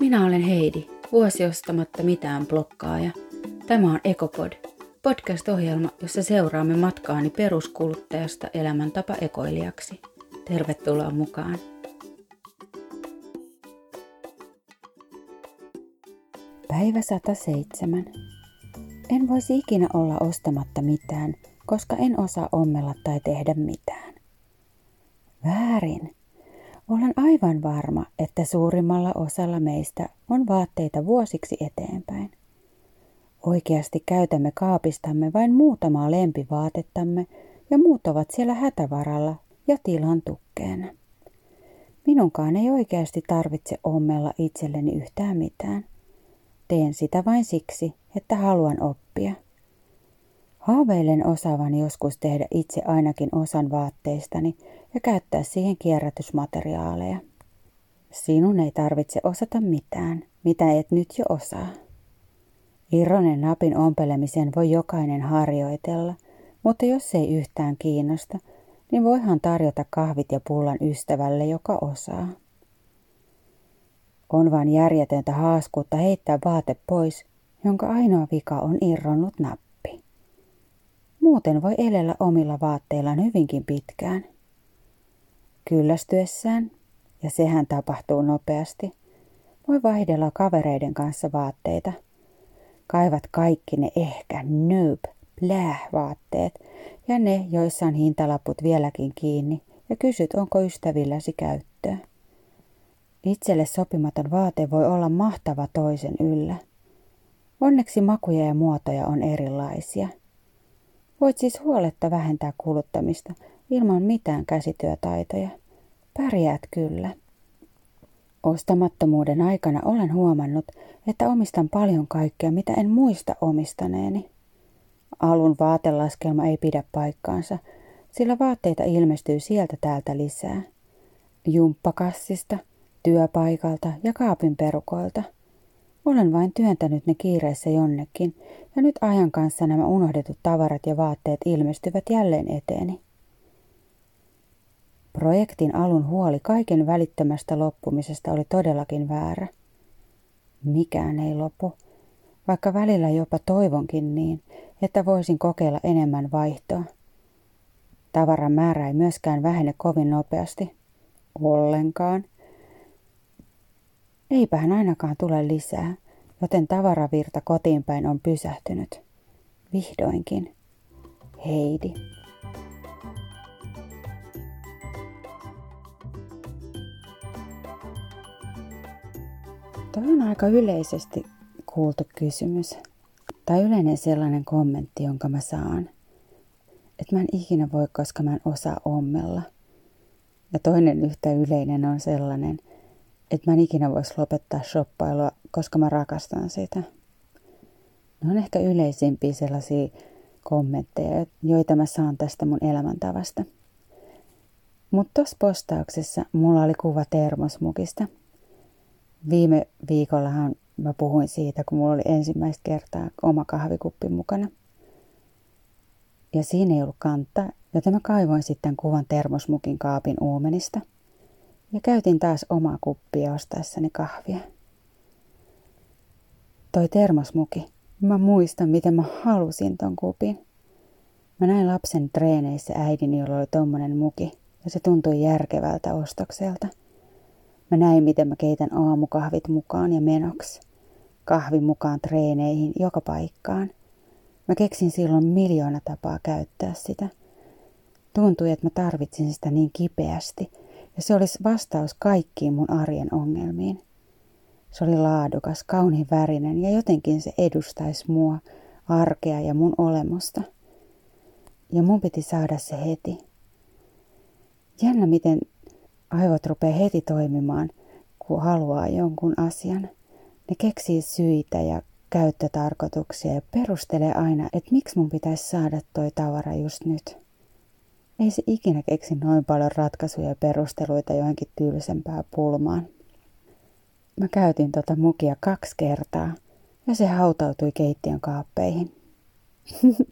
Minä olen Heidi, vuosi ostamatta mitään blokkaaja. Tämä on Ekopod, podcast-ohjelma, jossa seuraamme matkaani peruskuluttajasta elämäntapa ekoilijaksi. Tervetuloa mukaan! Päivä 107. En voisi ikinä olla ostamatta mitään, koska en osaa ommella tai tehdä mitään. Väärin. Olen aivan varma, että suurimmalla osalla meistä on vaatteita vuosiksi eteenpäin. Oikeasti käytämme kaapistamme vain muutamaa lempivaatettamme ja muut ovat siellä hätävaralla ja tilan tukkeena. Minunkaan ei oikeasti tarvitse ommella itselleni yhtään mitään. Teen sitä vain siksi, että haluan oppia. Haaveilen osaavan joskus tehdä itse ainakin osan vaatteistani ja käyttää siihen kierrätysmateriaaleja. Sinun ei tarvitse osata mitään, mitä et nyt jo osaa. Irronen napin ompelemisen voi jokainen harjoitella, mutta jos ei yhtään kiinnosta, niin voihan tarjota kahvit ja pullan ystävälle, joka osaa. On vain järjetöntä haaskuutta heittää vaate pois, jonka ainoa vika on irronnut nappi. Muuten voi elellä omilla vaatteillaan hyvinkin pitkään. Kyllästyessään, ja sehän tapahtuu nopeasti, voi vaihdella kavereiden kanssa vaatteita. Kaivat kaikki ne ehkä noob, plää vaatteet ja ne, joissa on hintalaput vieläkin kiinni ja kysyt, onko ystävilläsi käyttöä. Itselle sopimaton vaate voi olla mahtava toisen yllä. Onneksi makuja ja muotoja on erilaisia. Voit siis huoletta vähentää kuluttamista ilman mitään käsityötaitoja. Pärjäät kyllä. Ostamattomuuden aikana olen huomannut, että omistan paljon kaikkea, mitä en muista omistaneeni. Alun vaatelaskelma ei pidä paikkaansa, sillä vaatteita ilmestyy sieltä täältä lisää. Jumppakassista, työpaikalta ja kaapin perukoilta. Olen vain työntänyt ne kiireessä jonnekin, ja nyt ajan kanssa nämä unohdetut tavarat ja vaatteet ilmestyvät jälleen eteeni. Projektin alun huoli kaiken välittömästä loppumisesta oli todellakin väärä. Mikään ei lopu, vaikka välillä jopa toivonkin niin, että voisin kokeilla enemmän vaihtoa. Tavaran määrä ei myöskään vähene kovin nopeasti. Ollenkaan. Eipähän ainakaan tule lisää, joten tavaravirta kotiin päin on pysähtynyt. Vihdoinkin. Heidi. Toi on aika yleisesti kuultu kysymys. Tai yleinen sellainen kommentti, jonka mä saan. Että mä en ikinä voi, koska mä en osaa ommella. Ja toinen yhtä yleinen on sellainen, että mä en ikinä voisi lopettaa shoppailua, koska mä rakastan sitä. Ne on ehkä yleisimpiä sellaisia kommentteja, joita mä saan tästä mun elämäntavasta. Mutta tuossa postauksessa mulla oli kuva termosmukista – Viime viikollahan mä puhuin siitä, kun mulla oli ensimmäistä kertaa oma kahvikuppi mukana. Ja siinä ei ollut kantta, joten mä kaivoin sitten kuvan termosmukin kaapin uumenista. Ja käytin taas omaa kuppia ostaessani kahvia. Toi termosmuki. Mä muistan, miten mä halusin ton kupin. Mä näin lapsen treeneissä äidin, jolla oli tommonen muki, ja se tuntui järkevältä ostokselta – Mä näin, miten mä keitän aamukahvit mukaan ja menoksi. Kahvin mukaan treeneihin joka paikkaan. Mä keksin silloin miljoona tapaa käyttää sitä. Tuntui, että mä tarvitsin sitä niin kipeästi, ja se olisi vastaus kaikkiin mun arjen ongelmiin. Se oli laadukas, kauniin värinen ja jotenkin se edustaisi mua, arkea ja mun olemusta. Ja mun piti saada se heti. Jännä, miten aivot rupeaa heti toimimaan, kun haluaa jonkun asian. Ne keksii syitä ja käyttötarkoituksia ja perustelee aina, että miksi mun pitäisi saada toi tavara just nyt. Ei se ikinä keksi noin paljon ratkaisuja ja perusteluita johonkin tylsempää pulmaan. Mä käytin tota mukia kaksi kertaa ja se hautautui keittiön kaappeihin.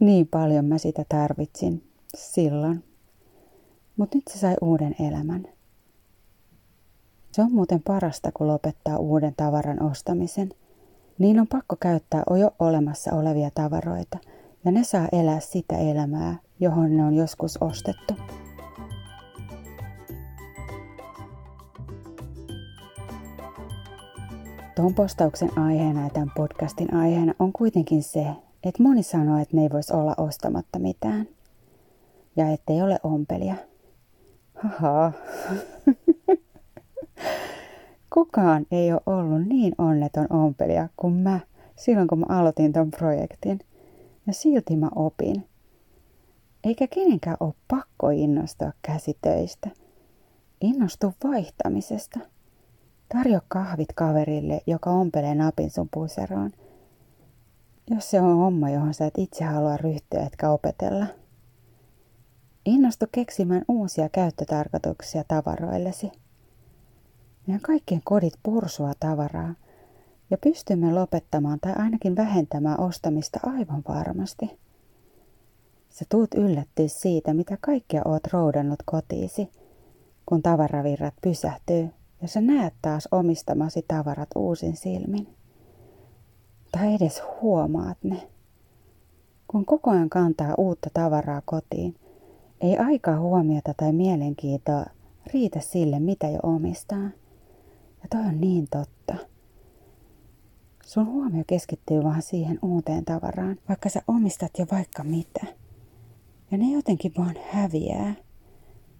niin paljon mä sitä tarvitsin silloin. Mutta nyt se sai uuden elämän. Se on muuten parasta, kun lopettaa uuden tavaran ostamisen. Niin on pakko käyttää jo olemassa olevia tavaroita, ja ne saa elää sitä elämää, johon ne on joskus ostettu. Tuon postauksen aiheena ja tämän podcastin aiheena on kuitenkin se, että moni sanoo, että ne ei voisi olla ostamatta mitään. Ja ettei ole ompelia. Haha. Kukaan ei ole ollut niin onneton ompelia kuin mä silloin, kun mä aloitin ton projektin. Ja silti mä opin. Eikä kenenkään ole pakko innostua käsitöistä. Innostu vaihtamisesta. Tarjo kahvit kaverille, joka ompelee napin sun puseroon. Jos se on homma, johon sä et itse halua ryhtyä etkä opetella. Innostu keksimään uusia käyttötarkoituksia tavaroillesi. Meidän kaikkien kodit pursua tavaraa ja pystymme lopettamaan tai ainakin vähentämään ostamista aivan varmasti. Sä tuut yllättyä siitä, mitä kaikkea oot roudannut kotiisi, kun tavaravirrat pysähtyy ja sä näet taas omistamasi tavarat uusin silmin. Tai edes huomaat ne. Kun koko ajan kantaa uutta tavaraa kotiin, ei aikaa huomiota tai mielenkiintoa riitä sille, mitä jo omistaa. Ja toi on niin totta. Sun huomio keskittyy vaan siihen uuteen tavaraan, vaikka sä omistat jo vaikka mitä. Ja ne jotenkin vaan häviää.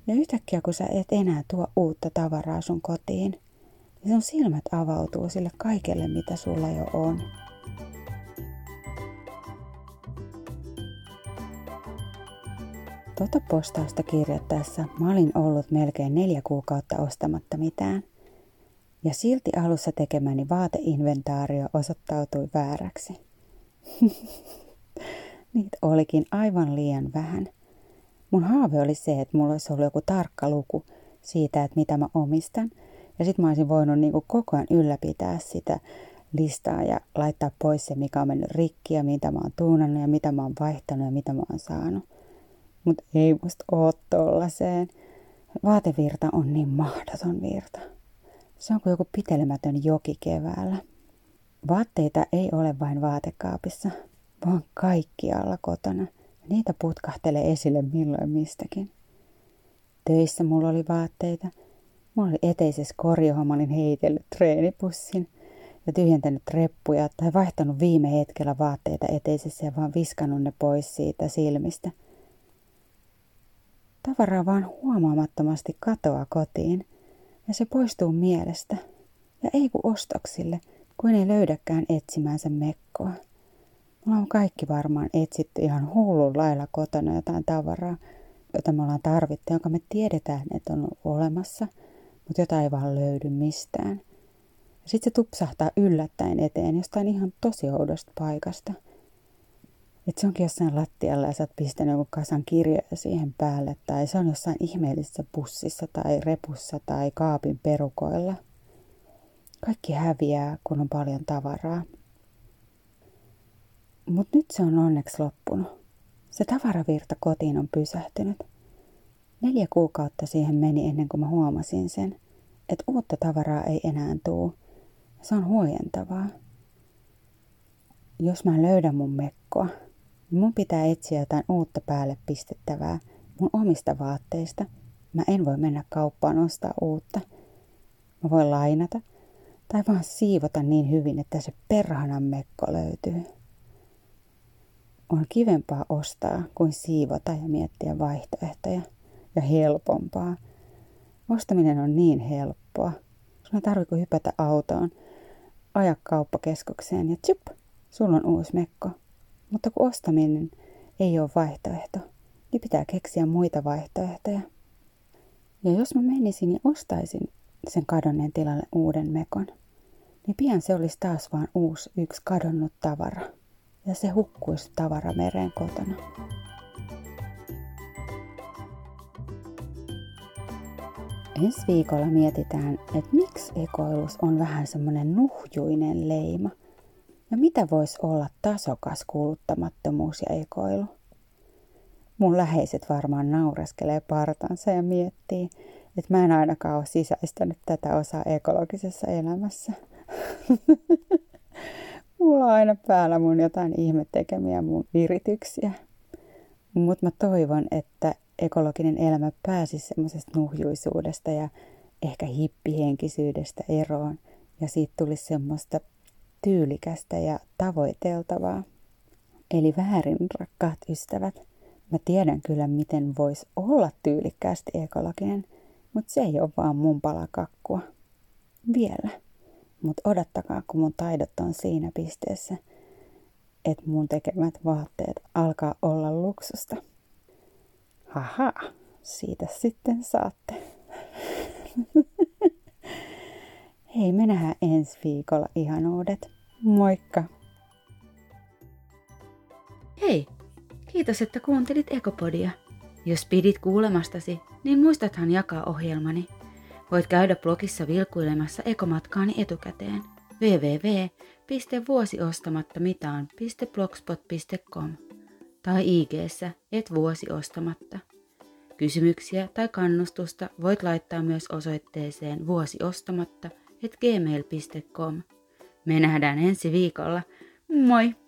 Ja yhtäkkiä kun sä et enää tuo uutta tavaraa sun kotiin, niin sun silmät avautuu sille kaikelle, mitä sulla jo on. Tota postausta kirjoittaessa mä olin ollut melkein neljä kuukautta ostamatta mitään. Ja silti alussa tekemäni vaateinventaario osoittautui vääräksi. Niitä olikin aivan liian vähän. Mun haave oli se, että mulla olisi ollut joku tarkka luku siitä, että mitä mä omistan. Ja sit mä olisin voinut niin koko ajan ylläpitää sitä listaa ja laittaa pois se, mikä on mennyt rikki ja mitä mä oon tuunannut ja mitä mä oon vaihtanut ja mitä mä oon saanut. Mutta ei musta oo tollaseen. Vaatevirta on niin mahdoton virta. Se on kuin joku pitelemätön joki keväällä. Vaatteita ei ole vain vaatekaapissa, vaan kaikkialla kotona. Niitä putkahtelee esille milloin mistäkin. Töissä mulla oli vaatteita. Mulla oli eteisessä korjohon, mä olin heitellyt treenipussin ja tyhjentänyt reppuja tai vaihtanut viime hetkellä vaatteita eteisessä ja vaan viskannut ne pois siitä silmistä. Tavaraa vaan huomaamattomasti katoaa kotiin ja se poistuu mielestä. Ja ei kun ostoksille, kun ei löydäkään etsimäänsä mekkoa. Mulla on kaikki varmaan etsitty ihan hullun lailla kotona jotain tavaraa, jota me ollaan tarvittu, jonka me tiedetään, että on olemassa, mutta jota ei vaan löydy mistään. Sitten se tupsahtaa yllättäen eteen jostain ihan tosi oudosta paikasta. Että se onkin jossain lattialla ja sä oot pistänyt joku kasan kirjoja siihen päälle, tai se on jossain ihmeellisessä pussissa tai repussa tai kaapin perukoilla. Kaikki häviää, kun on paljon tavaraa. Mutta nyt se on onneksi loppunut. Se tavaravirta kotiin on pysähtynyt. Neljä kuukautta siihen meni ennen kuin mä huomasin sen, että uutta tavaraa ei enää tuu. Se on huojentavaa. Jos mä löydän mun mekkoa, niin mun pitää etsiä jotain uutta päälle pistettävää mun omista vaatteista. Mä en voi mennä kauppaan ostaa uutta. Mä voin lainata tai vaan siivota niin hyvin, että se perhanan mekko löytyy. On kivempaa ostaa kuin siivota ja miettiä vaihtoehtoja ja helpompaa. Ostaminen on niin helppoa. Ei tarvitse hypätä autoon, aja kauppakeskukseen ja tsup, sulla on uusi mekko. Mutta kun ostaminen ei ole vaihtoehto, niin pitää keksiä muita vaihtoehtoja. Ja jos mä menisin ja ostaisin sen kadonneen tilalle uuden mekon, niin pian se olisi taas vain uusi yksi kadonnut tavara ja se hukkuisi tavaramereen kotona. Ensi viikolla mietitään, että miksi ekoilus on vähän semmoinen nuhjuinen leima ja mitä voisi olla tasokas kuluttamattomuus ja ekoilu. Mun läheiset varmaan naureskelee partansa ja miettii, että mä en ainakaan ole sisäistänyt tätä osaa ekologisessa elämässä. Mulla on aina päällä mun jotain ihmetekemiä mun virityksiä. Mutta mä toivon, että ekologinen elämä pääsisi semmoisesta nuhjuisuudesta ja ehkä hippihenkisyydestä eroon. Ja siitä tulisi semmoista tyylikästä ja tavoiteltavaa. Eli väärin, rakkaat ystävät. Mä tiedän kyllä, miten voisi olla tyylikkäästi ekologinen, mutta se ei ole vaan mun palakakkua. Vielä. Mutta odottakaa, kun mun taidot on siinä pisteessä, että mun tekemät vaatteet alkaa olla luksusta. Haha, siitä sitten saatte. Hei, me nähdään ensi viikolla ihanuudet. Moikka! Hei, kiitos, että kuuntelit Ekopodia. Jos pidit kuulemastasi, niin muistathan jakaa ohjelmani. Voit käydä blogissa vilkuilemassa ekomatkaani etukäteen www.vuosiostamattamitaan.blogspot.com tai ig et vuosiostamatta. Kysymyksiä tai kannustusta voit laittaa myös osoitteeseen vuosiostamatta gmail.com. Me nähdään ensi viikolla. Moi!